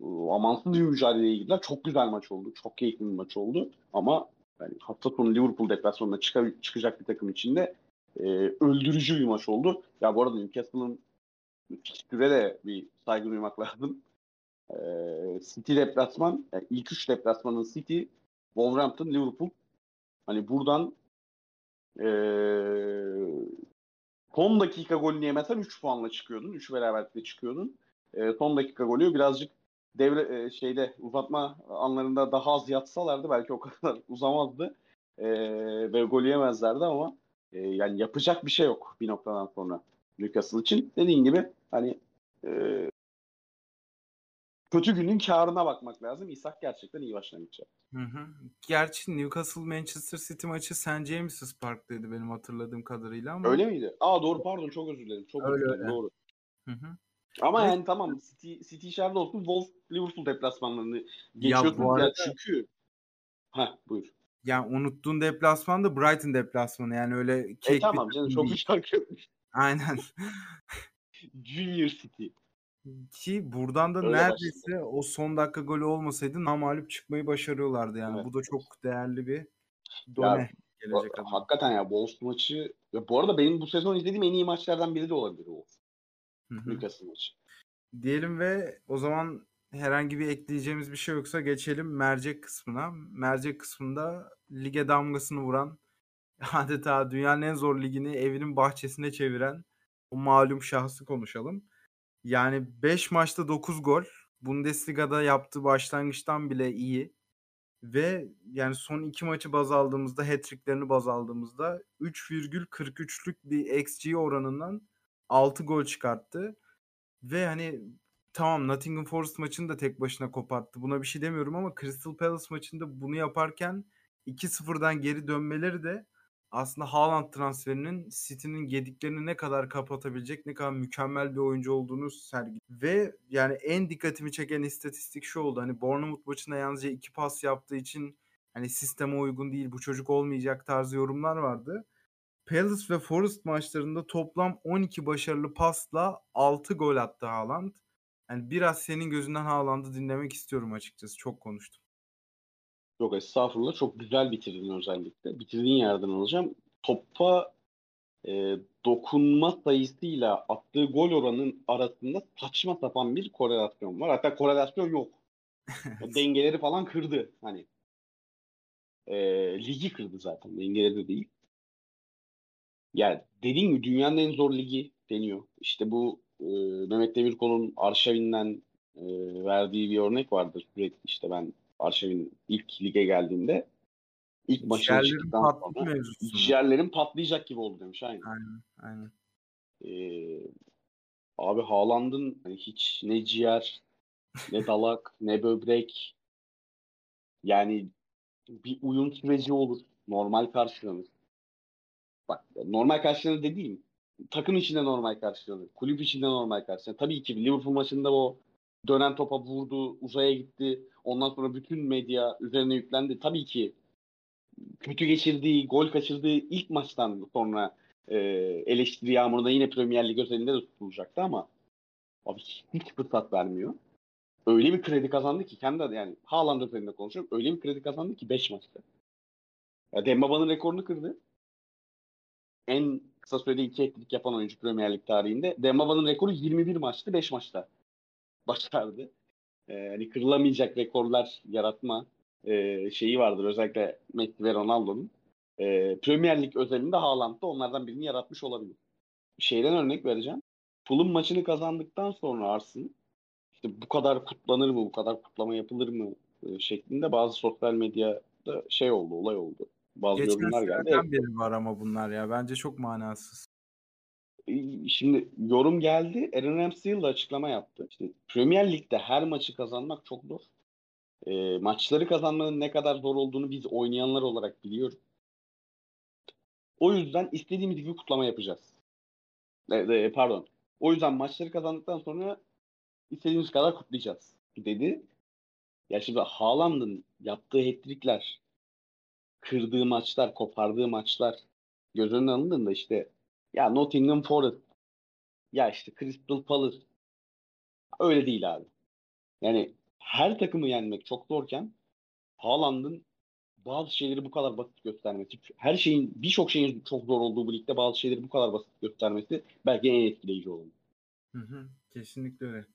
S2: e, amansız bir mücadeleye girdiler. Çok güzel maç oldu. Çok keyifli bir maç oldu. Ama yani hafta sonu Liverpool deplasmanına çık çıkacak bir takım içinde e, öldürücü bir maç oldu. Ya bu arada Newcastle'ın fikstüre de bir saygı duymak lazım. Ee, City deplasman, yani ilk üç deplasmanın City, Wolverhampton, Liverpool. Hani buradan ee, son dakika golünü yemesen 3 puanla çıkıyordun. 3 beraberlikle çıkıyordun. Ee, son dakika golü birazcık devre e, şeyde uzatma anlarında daha az yatsalardı belki o kadar uzamazdı. Ee, ve gol yemezlerdi ama e, yani yapacak bir şey yok bir noktadan sonra Newcastle için. Dediğin gibi hani e, kötü günün karına bakmak lazım. İshak gerçekten iyi başlangıç yaptı.
S1: Hı hı. Gerçi Newcastle Manchester City maçı St. James's Park'taydı benim hatırladığım kadarıyla ama.
S2: Öyle miydi? Aa doğru pardon çok özür dilerim. Çok
S1: Öyle,
S2: özür dilerim
S1: öyle.
S2: doğru.
S1: Hı hı.
S2: Ama
S1: Evet.
S2: yani tamam City, City içeride olsun Wolves Liverpool deplasmanlarını
S1: Ya
S2: geçiyordun.
S1: bu
S2: Ya
S1: arada
S2: çünkü ha buyur.
S1: yani unuttuğun deplasman da Brighton deplasmanı yani öyle
S2: E
S1: kek bir
S2: tamam canım çok bir yok.
S1: Aynen.
S2: Junior City.
S1: Ki buradan da
S2: Öyle
S1: neredeyse o son dakika golü olmasaydı namağlup çıkmayı başarıyorlardı yani.
S2: Evet.
S1: Bu da çok değerli bir
S2: Ya
S1: done
S2: bu-
S1: gelecek adına.
S2: hakikaten ya Wolves maçı ya bu arada benim bu sezon izlediğim en iyi maçlardan biri de olabilir Wolves. Newcastle maçı.
S1: Diyelim ve o zaman herhangi bir ekleyeceğimiz bir şey yoksa geçelim mercek kısmına. Mercek kısmında lige damgasını vuran adeta dünyanın en zor ligini evinin bahçesine çeviren o malum şahsı konuşalım. Yani 5 maçta 9 gol. Bundesliga'da yaptığı başlangıçtan bile iyi. Ve yani son iki maçı baz aldığımızda, hat-tricklerini baz aldığımızda 3,43'lük bir XG oranından 6 gol çıkarttı. Ve hani tamam Nottingham Forest maçını da tek başına koparttı. Buna bir şey demiyorum ama Crystal Palace maçında bunu yaparken 2-0'dan geri dönmeleri de aslında Haaland transferinin City'nin yediklerini ne kadar kapatabilecek, ne kadar mükemmel bir oyuncu olduğunu sergiledi. Ve yani en dikkatimi çeken istatistik şu oldu. Hani Bournemouth maçında yalnızca iki pas yaptığı için hani sisteme uygun değil, bu çocuk olmayacak tarzı yorumlar vardı. Palace ve Forest maçlarında toplam 12 başarılı pasla 6 gol attı Haaland. Yani biraz senin gözünden Haaland'ı dinlemek istiyorum açıkçası. Çok konuştum.
S2: Yok estağfurullah çok güzel bitirdin özellikle. Bitirdiğin yerden alacağım. Topa e, dokunma sayısıyla attığı gol oranının arasında saçma sapan bir korelasyon var. Hatta korelasyon yok. Dengeleri falan kırdı. Hani e, ligi kırdı zaten. Dengeleri de değil. Yani dediğim gibi dünyanın en zor ligi deniyor. İşte bu e, Mehmet Demirkol'un Arşavin'den e, verdiği bir örnek vardır. Sürekli işte ben Arşavin ilk lige geldiğinde ilk maçına
S1: Ciğerlerin
S2: çıktıktan sonra ciğerlerim patlayacak gibi oldu demiş. Aynen.
S1: Aynen, aynen.
S2: Ee, abi Haaland'ın hani hiç ne ciğer, ne dalak, ne böbrek yani bir uyum süreci olur. Normal karşılanır. Bak normal karşılanır dediğim takım içinde normal karşılanır. Kulüp içinde normal karşılanır. Tabii ki Liverpool maçında o dönen topa vurdu, uzaya gitti. Ondan sonra bütün medya üzerine yüklendi. Tabii ki kötü geçirdiği, gol kaçırdığı ilk maçtan sonra e, eleştiri yağmurunda yine Premier Lig özelinde de tutulacaktı ama abi hiç fırsat vermiyor. Öyle bir kredi kazandı ki kendi yani Haaland özelinde konuşuyorum. Öyle bir kredi kazandı ki 5 maçta. Ya Dembaba'nın rekorunu kırdı. En kısa sürede iki etkilik yapan oyuncu Premier Lig tarihinde. Dembaba'nın rekoru 21 maçtı 5 maçta başardı. Ee, hani kırılamayacak rekorlar yaratma e, şeyi vardır özellikle Messi ve Ronaldo'nun. Ee, Premier Lig özelinde Haaland da onlardan birini yaratmış olabilir. Şeyden örnek vereceğim. Fulham maçını kazandıktan sonra Arsenal işte bu kadar kutlanır mı, bu kadar kutlama yapılır mı e, şeklinde bazı sosyal medyada şey oldu, olay oldu. Bazı
S1: Geçen
S2: yorumlar geldi.
S1: seneden beri var ama bunlar ya. Bence çok manasız.
S2: Şimdi yorum geldi. Aaron Ramsdale da açıklama yaptı. İşte Premier Lig'de her maçı kazanmak çok zor. E, maçları kazanmanın ne kadar zor olduğunu biz oynayanlar olarak biliyoruz. O yüzden istediğimiz gibi kutlama yapacağız. E, e, pardon. O yüzden maçları kazandıktan sonra istediğimiz kadar kutlayacağız dedi. Ya şimdi Haaland'ın yaptığı hat-trickler, kırdığı maçlar, kopardığı maçlar göz önüne alındığında işte ya Nottingham Forest, ya işte Crystal Palace öyle değil abi. Yani her takımı yenmek çok zorken Haaland'ın bazı şeyleri bu kadar basit göstermesi, her şeyin birçok şeyin çok zor olduğu bu ligde bazı şeyleri bu kadar basit göstermesi belki en etkileyici olan.
S1: Hı hı, kesinlikle öyle.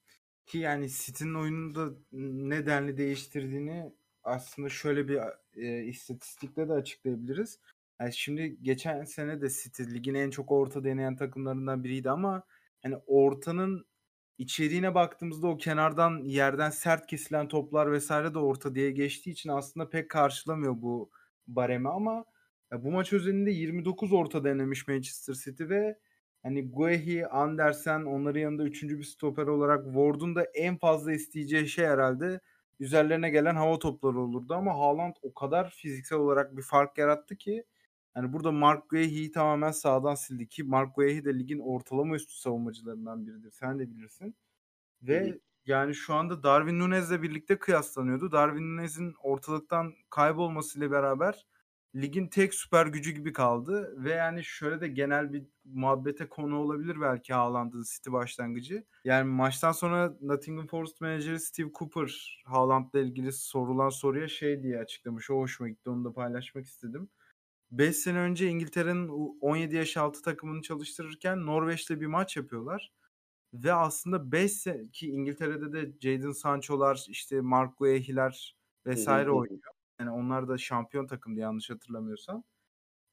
S1: Ki yani City'nin oyununda ne denli değiştirdiğini aslında şöyle bir e, istatistikle de açıklayabiliriz. Yani şimdi geçen sene de City ligin en çok orta deneyen takımlarından biriydi ama hani ortanın içeriğine baktığımızda o kenardan yerden sert kesilen toplar vesaire de orta diye geçtiği için aslında pek karşılamıyor bu baremi ama bu maç özelinde 29 orta denemiş Manchester City ve hani Guehi, Andersen onların yanında üçüncü bir stoper olarak Ward'un da en fazla isteyeceği şey herhalde üzerlerine gelen hava topları olurdu ama Haaland o kadar fiziksel olarak bir fark yarattı ki yani burada Mark Guehi'yi tamamen sağdan sildi ki Mark Guehi de ligin ortalama üstü savunmacılarından biridir. Sen de bilirsin. Ve yani şu anda Darwin Nunez'le birlikte kıyaslanıyordu. Darwin Nunez'in ortalıktan kaybolmasıyla beraber ligin tek süper gücü gibi kaldı ve yani şöyle de genel bir muhabbete konu olabilir belki Haaland'ın City başlangıcı. Yani maçtan sonra Nottingham Forest menajeri Steve Cooper Haaland'la ilgili sorulan soruya şey diye açıklamış. O hoşuma gitti. Onu da paylaşmak istedim. 5 sene önce İngiltere'nin 17 yaş altı takımını çalıştırırken Norveç'le bir maç yapıyorlar. Ve aslında 5 sene ki İngiltere'de de Jadon Sancho'lar işte Mark Guehi'ler vesaire oynuyor. Yani onlar da şampiyon takımdı yanlış hatırlamıyorsam.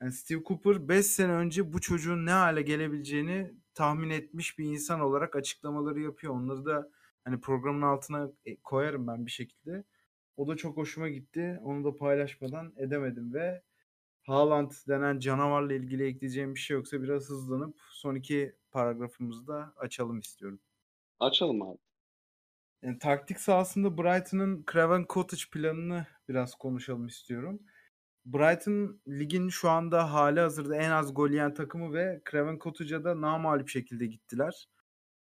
S1: Yani Steve Cooper 5 sene önce bu çocuğun ne hale gelebileceğini tahmin etmiş bir insan olarak açıklamaları yapıyor. Onları da hani programın altına e, koyarım ben bir şekilde. O da çok hoşuma gitti. Onu da paylaşmadan edemedim ve Haaland denen canavarla ilgili ekleyeceğim bir şey yoksa biraz hızlanıp son iki paragrafımızı da açalım istiyorum.
S2: Açalım abi.
S1: Yani taktik sahasında Brighton'ın Craven Cottage planını biraz konuşalım istiyorum. Brighton ligin şu anda hali hazırda en az gol yiyen takımı ve Craven Cottage'a da namalip şekilde gittiler.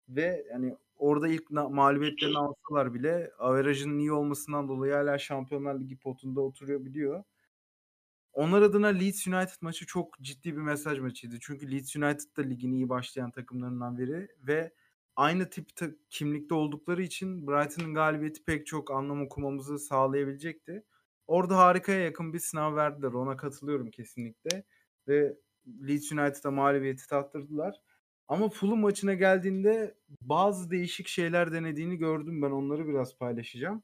S1: Ve yani orada ilk mağlubiyetlerini alsalar bile averajının iyi olmasından dolayı hala Şampiyonlar Ligi potunda oturuyor biliyor. Onlar adına Leeds United maçı çok ciddi bir mesaj maçıydı. Çünkü Leeds United da ligin iyi başlayan takımlarından biri ve aynı tip kimlikte oldukları için Brighton'ın galibiyeti pek çok anlam okumamızı sağlayabilecekti. Orada harikaya yakın bir sınav verdiler. Ona katılıyorum kesinlikle. Ve Leeds United'a mağlubiyeti tattırdılar. Ama Fulham maçına geldiğinde bazı değişik şeyler denediğini gördüm. Ben onları biraz paylaşacağım.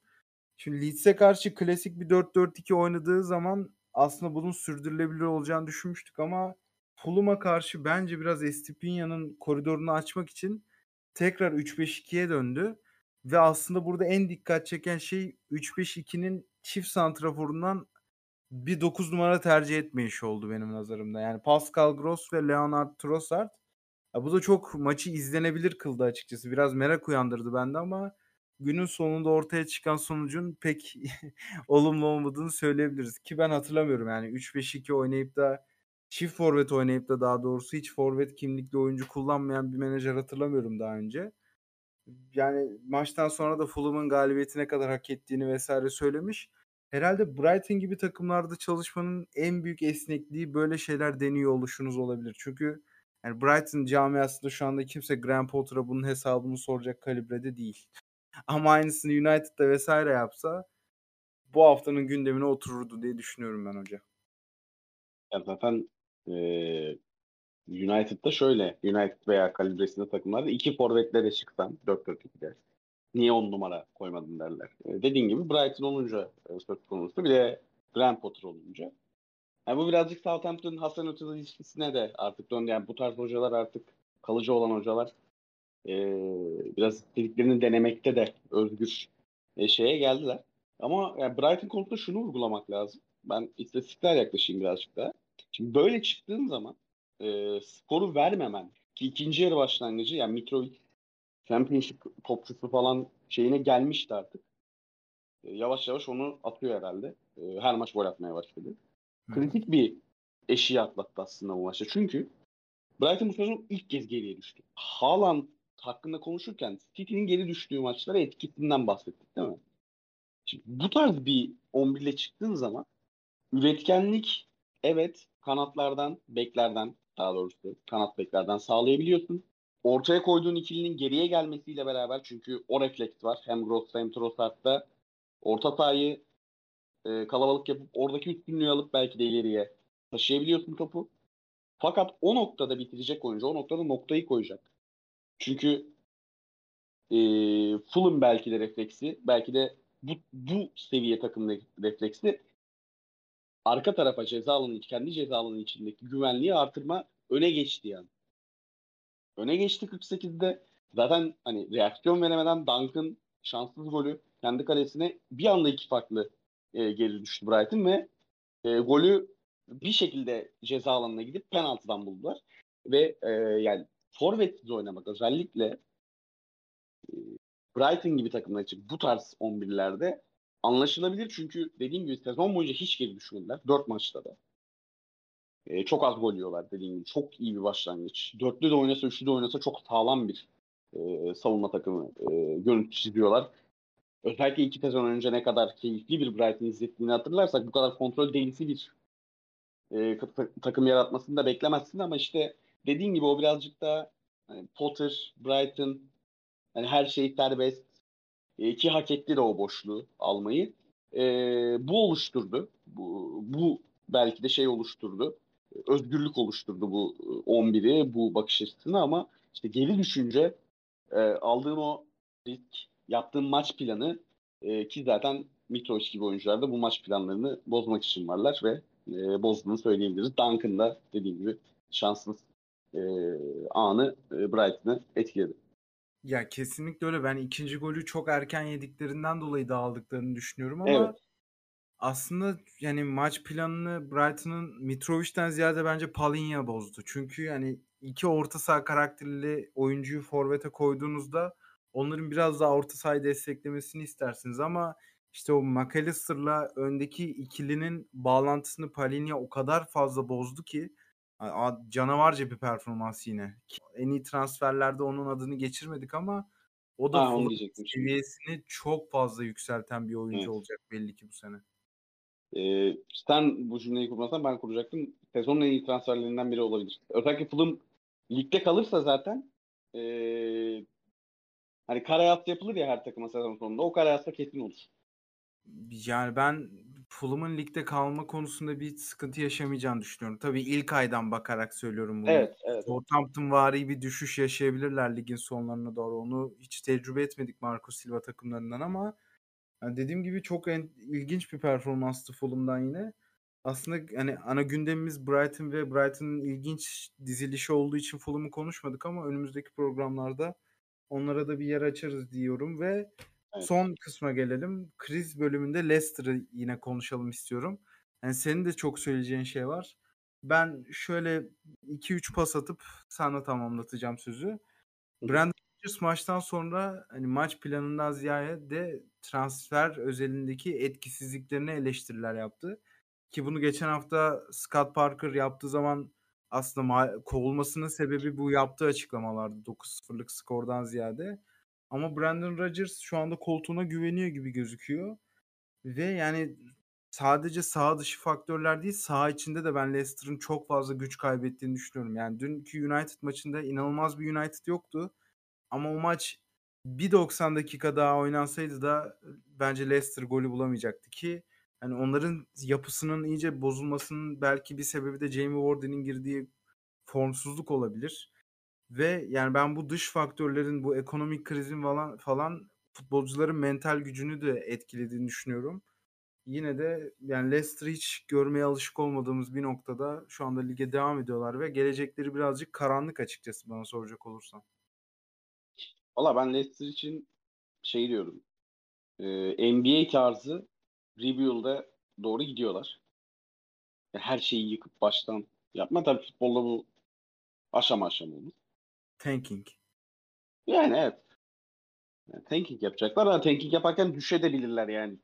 S1: Şimdi Leeds'e karşı klasik bir 4-4-2 oynadığı zaman aslında bunun sürdürülebilir olacağını düşünmüştük ama Fulham'a karşı bence biraz Estepinia'nın koridorunu açmak için tekrar 3-5-2'ye döndü. Ve aslında burada en dikkat çeken şey 3-5-2'nin çift santraforundan bir 9 numara tercih etmeyişi oldu benim nazarımda. Yani Pascal Gross ve Leonard Trossard. Ya bu da çok maçı izlenebilir kıldı açıkçası. Biraz merak uyandırdı bende ama günün sonunda ortaya çıkan sonucun pek olumlu olmadığını söyleyebiliriz. Ki ben hatırlamıyorum yani 3-5-2 oynayıp da çift forvet oynayıp da daha doğrusu hiç forvet kimlikli oyuncu kullanmayan bir menajer hatırlamıyorum daha önce. Yani maçtan sonra da Fulham'ın galibiyetine kadar hak ettiğini vesaire söylemiş. Herhalde Brighton gibi takımlarda çalışmanın en büyük esnekliği böyle şeyler deniyor oluşunuz olabilir. Çünkü yani Brighton camiasında şu anda kimse Graham Potter'a bunun hesabını soracak kalibrede değil. Ama aynısını United'da vesaire yapsa bu haftanın gündemine otururdu diye düşünüyorum ben hoca.
S2: Ya zaten e, United'da şöyle United veya kalibresinde takımlarda iki forvetle de çıksan 4-4-2'de niye on numara koymadın derler. E, dediğin gibi Brighton olunca e, söz konusu bir de Graham Potter olunca. Yani bu birazcık Southampton Hasan Ötürü ilişkisine de artık döndü. Yani bu tarz hocalar artık kalıcı olan hocalar e, biraz istediklerini denemekte de özgür e, şeye geldiler. Ama yani Brighton konusunda şunu vurgulamak lazım. Ben istatistikler yaklaşayım birazcık daha. Şimdi böyle çıktığın zaman e, skoru vermemen ki ikinci yarı başlangıcı yani Mitrovic Championship topçusu falan şeyine gelmişti artık. E, yavaş yavaş onu atıyor herhalde. E, her maç gol atmaya başladı. Kritik bir eşiği atlattı aslında bu maçta. Çünkü Brighton bu sezon ilk kez geriye düştü. Haaland hakkında konuşurken City'nin geri düştüğü maçlara etkisinden bahsettik değil mi? Şimdi bu tarz bir 11 ile çıktığın zaman üretkenlik evet kanatlardan, beklerden daha doğrusu kanat beklerden sağlayabiliyorsun. Ortaya koyduğun ikilinin geriye gelmesiyle beraber çünkü o refleks var. Hem Gross'ta hem Trossard'da orta sahayı e, kalabalık yapıp oradaki üstünlüğü alıp belki de ileriye taşıyabiliyorsun topu. Fakat o noktada bitirecek oyuncu o noktada noktayı koyacak. Çünkü e, Fulham belki de refleksi, belki de bu, bu seviye takım refleksi arka tarafa ceza alanı, kendi ceza alanı içindeki güvenliği artırma öne geçti yani. Öne geçti 48'de. Zaten hani reaksiyon veremeden Duncan şanssız golü kendi kalesine bir anda iki farklı e, geri düştü Brighton ve e, golü bir şekilde ceza alanına gidip penaltıdan buldular. Ve e, yani forvetsiz oynamak özellikle e, Brighton gibi takımlar için bu tarz 11'lerde anlaşılabilir. Çünkü dediğim gibi sezon boyunca hiç geri düşmediler. 4 maçta da. E, çok az gol yiyorlar dediğim gibi. Çok iyi bir başlangıç. Dörtlü de oynasa, üçlü de oynasa çok sağlam bir e, savunma takımı e, görüntü çiziyorlar. Özellikle iki sezon önce ne kadar keyifli bir Brighton izlettiğini hatırlarsak bu kadar kontrol delisi bir e, takım yaratmasını da beklemezsin ama işte dediğin gibi o birazcık da hani Potter, Brighton hani her şey serbest e, ki hak etti de o boşluğu almayı. E, bu oluşturdu. Bu, bu belki de şey oluşturdu. Özgürlük oluşturdu bu 11'i, bu bakış açısını ama işte geri düşünce e, aldığın o risk, yaptığın maç planı e, ki zaten Mitrovic gibi oyuncular da bu maç planlarını bozmak için varlar ve e, bozduğunu söyleyebiliriz. Duncan da dediğim gibi şanssız e, anı e, Brighton'ı etkiledi.
S1: Ya kesinlikle öyle. Ben ikinci golü çok erken yediklerinden dolayı dağıldıklarını düşünüyorum ama
S2: Evet.
S1: aslında yani maç planını Brighton'ın Mitrovic'ten ziyade bence Palhinha bozdu. Çünkü yani iki orta saha karakterli oyuncuyu forvete koyduğunuzda onların biraz daha orta sahayı desteklemesini istersiniz ama işte o McAllister'la öndeki ikilinin bağlantısını Palhinha o kadar fazla bozdu ki canavarca bir performans yine. En iyi transferlerde onun adını geçirmedik ama o da
S2: Ha,
S1: seviyesini çok fazla yükselten bir oyuncu Evet. olacak belli ki bu sene.
S2: Ee, sen bu cümleyi kurmasan ben kuracaktım. Sezonun en iyi transferlerinden biri olabilir. Özellikle Fulham ligde kalırsa zaten ee, hani karayat yapılır ya her takıma sezon sonunda. O karayatsa kesin olur.
S1: Yani ben Fulham'ın ligde kalma konusunda bir sıkıntı yaşamayacağını düşünüyorum. Tabii ilk aydan bakarak söylüyorum bunu.
S2: Evet, evet.
S1: Southampton vari bir düşüş yaşayabilirler ligin sonlarına doğru. Onu hiç tecrübe etmedik Marco Silva takımlarından ama yani dediğim gibi çok en, ilginç bir performanstı Fulham'dan yine. Aslında hani ana gündemimiz Brighton ve Brighton'ın ilginç dizilişi olduğu için Fulham'ı konuşmadık ama önümüzdeki programlarda onlara da bir yer açarız diyorum ve Evet. Son kısma gelelim. Kriz bölümünde Leicester'ı yine konuşalım istiyorum. Yani senin de çok söyleyeceğin şey var. Ben şöyle 2-3 pas atıp sana tamamlatacağım sözü. Brandon Rodgers maçtan sonra hani maç planından ziyade transfer özelindeki etkisizliklerine eleştiriler yaptı. Ki bunu geçen hafta Scott Parker yaptığı zaman aslında kovulmasının sebebi bu yaptığı açıklamalardı 9-0'lık skordan ziyade. Ama Brandon Rodgers şu anda koltuğuna güveniyor gibi gözüküyor. Ve yani sadece sağ dışı faktörler değil, sağ içinde de ben Leicester'ın çok fazla güç kaybettiğini düşünüyorum. Yani dünkü United maçında inanılmaz bir United yoktu. Ama o maç bir 90 dakika daha oynansaydı da bence Leicester golü bulamayacaktı ki hani onların yapısının iyice bozulmasının belki bir sebebi de Jamie Warden'in girdiği formsuzluk olabilir. Ve yani ben bu dış faktörlerin, bu ekonomik krizin falan falan futbolcuların mental gücünü de etkilediğini düşünüyorum. Yine de yani Leicester hiç görmeye alışık olmadığımız bir noktada şu anda lige devam ediyorlar ve gelecekleri birazcık karanlık açıkçası bana soracak olursan.
S2: Valla ben Leicester için şey diyorum. E, NBA tarzı rebuild'e doğru gidiyorlar. Her şeyi yıkıp baştan yapma. Tabii futbolda bu aşama aşama olur.
S1: Tanking.
S2: Yani evet. Yani tanking yapacaklar ama tanking yaparken düşebilirler yani.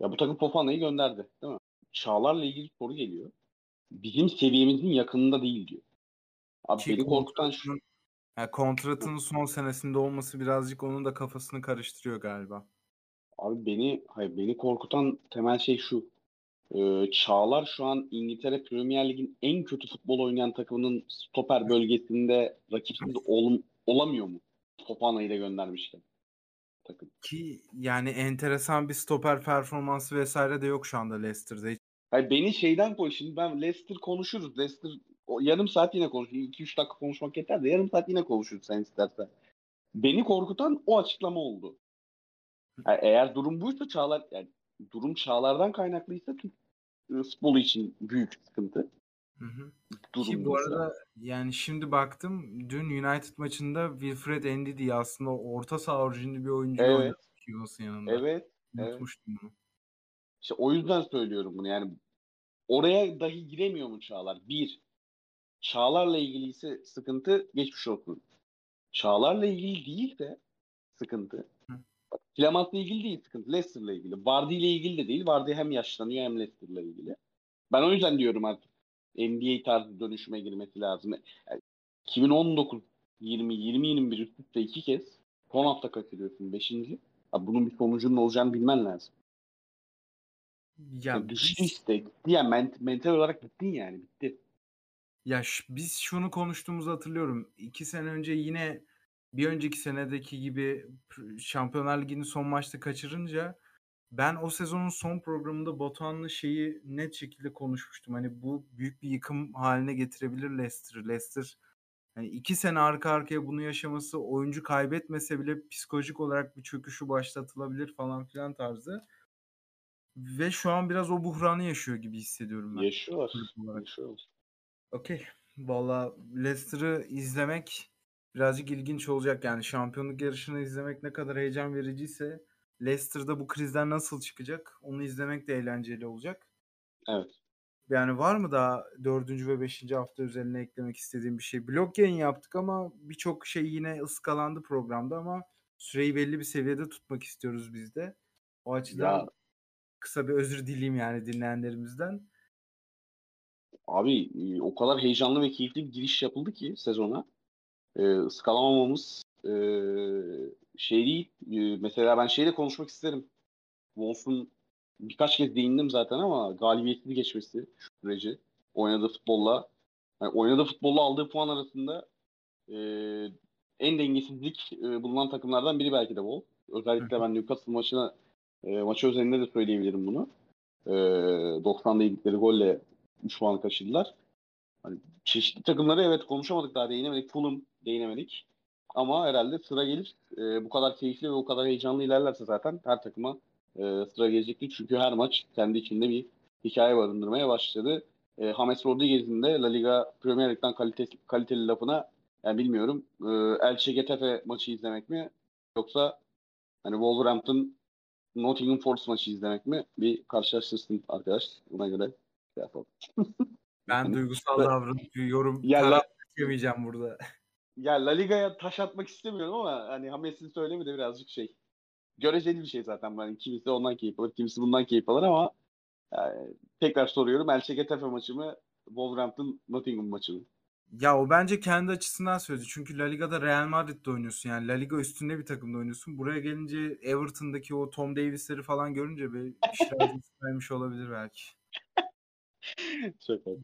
S2: Ya bu takım Fofana'yı gönderdi değil mi? Çağlar'la ilgili soru geliyor. Bizim seviyemizin yakınında değil diyor. Abi Ki beni korkutan şu.
S1: Yani kontratının son senesinde olması birazcık onun da kafasını karıştırıyor galiba.
S2: Abi beni hayır beni korkutan temel şey şu. Ee, Çağlar şu an İngiltere Premier Lig'in en kötü futbol oynayan takımının stoper bölgesinde rakipsiz ol, olamıyor mu? Fofana'yı da göndermişken.
S1: Takım. Ki yani enteresan bir stoper performansı vesaire de yok şu anda Leicester'da.
S2: Hayır, beni şeyden koy şimdi ben Leicester konuşuruz. Leicester o, yarım saat yine konuşuruz. 2-3 dakika konuşmak yeter de yarım saat yine konuşuruz sen istersen. beni korkutan o açıklama oldu. Yani eğer durum buysa Çağlar yani durum Çağlar'dan kaynaklıysa Türk e, futbolu için büyük sıkıntı.
S1: Hı hı.
S2: Durum
S1: Ki bu arada yani şimdi baktım dün United maçında Wilfred Ndidi aslında orta saha orijinli bir oyuncu
S2: Evet.
S1: oynadı yanında.
S2: Evet. evet.
S1: Unutmuştum bunu.
S2: İşte o yüzden söylüyorum bunu. Yani oraya dahi giremiyor mu Çağlar? Bir, Çağlar'la ilgili ise sıkıntı geçmiş olsun. Çağlar'la ilgili değil de sıkıntı. Flamant'la ilgili değil sıkıntı. Leicester'la ilgili. Vardy ile ilgili de değil. Vardy hem yaşlanıyor hem Leicester'la ilgili. Ben o yüzden diyorum artık NBA tarzı dönüşüme girmesi lazım. Yani 2019 20 20 21 üst üste iki kez son hafta kaçırıyorsun 5. Abi bunun bir sonucunun olacağını bilmen lazım.
S1: Ya
S2: Yani düştü işte. Gitti yani ment- mental olarak bittin yani. Bitti.
S1: ya biz şunu konuştuğumuzu hatırlıyorum. İki sene önce yine bir önceki senedeki gibi Şampiyonlar Ligi'nin son maçta kaçırınca ben o sezonun son programında Batuhan'la şeyi net şekilde konuşmuştum. Hani bu büyük bir yıkım haline getirebilir Leicester'ı. Leicester hani iki sene arka arkaya bunu yaşaması oyuncu kaybetmese bile psikolojik olarak bir çöküşü başlatılabilir falan filan tarzı. Ve şu an biraz o buhranı yaşıyor gibi hissediyorum ben.
S2: Yaşıyorlar. Yaşıyorlar.
S1: Okey. Valla Leicester'ı izlemek birazcık ilginç olacak. Yani şampiyonluk yarışını izlemek ne kadar heyecan vericiyse Leicester'da bu krizden nasıl çıkacak onu izlemek de eğlenceli olacak.
S2: Evet.
S1: Yani var mı daha dördüncü ve beşinci hafta üzerine eklemek istediğim bir şey? Blok yayın yaptık ama birçok şey yine ıskalandı programda ama süreyi belli bir seviyede tutmak istiyoruz biz de. O açıdan
S2: Ya
S1: kısa bir özür dileyim yani dinleyenlerimizden.
S2: abi e, o kadar heyecanlı ve keyifli bir giriş yapıldı ki sezona. E, ıskalamamamız e, şey değil. E, mesela ben şeyle konuşmak isterim. Wolves'un birkaç kez değindim zaten ama galibiyetsiz geçmesi şu süreci. Oynadığı futbolla yani oynadığı futbolla aldığı puan arasında e, en dengesizlik e, bulunan takımlardan biri belki de Wolves. Özellikle ben Newcastle maçına e, maçı özelinde de söyleyebilirim bunu. E, 90'da yedikleri golle 3 puan kaçırdılar. Hani çeşitli takımları evet konuşamadık daha değinemedik. Fulham değinemedik. Ama herhalde sıra gelir. E, bu kadar keyifli ve o kadar heyecanlı ilerlerse zaten her takıma e, sıra gelecektir. Çünkü her maç kendi içinde bir hikaye barındırmaya başladı. E, James Rodriguez'in de La Liga Premier Lig'den kalite, kaliteli lafına yani bilmiyorum e, Elche Getafe maçı izlemek mi yoksa hani Wolverhampton Nottingham Forest maçı izlemek mi bir karşılaştırsın arkadaş. Buna göre şey yapalım.
S1: Ben
S2: Hani-
S1: duygusal davranıp yorum
S2: Ya la-
S1: burada.
S2: Ya La Liga'ya taş atmak istemiyorum ama hani Hames'in söylemi de birazcık şey. Göreceli bir şey zaten. Yani kimisi ondan keyif alır, kimisi bundan keyif alır ama yani tekrar soruyorum. Elche Getafe maçı mı? Wolverhampton Nottingham maçı mı?
S1: Ya o bence kendi açısından söyledi. Çünkü La Liga'da Real Madrid'de oynuyorsun. Yani La Liga üstünde bir takımda oynuyorsun. Buraya gelince Everton'daki o Tom Davies'leri falan görünce bir işler vermiş olabilir belki.
S2: Çok iyi.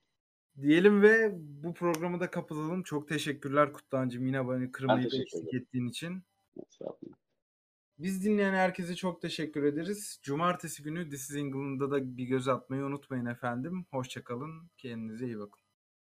S1: Diyelim ve bu programı da kapatalım. Çok teşekkürler Kutlancığım yine beni kırmayı eksik ettiğin için. Biz dinleyen herkese çok teşekkür ederiz. Cumartesi günü This is England'da da bir göz atmayı unutmayın efendim. Hoşçakalın. Kendinize iyi bakın.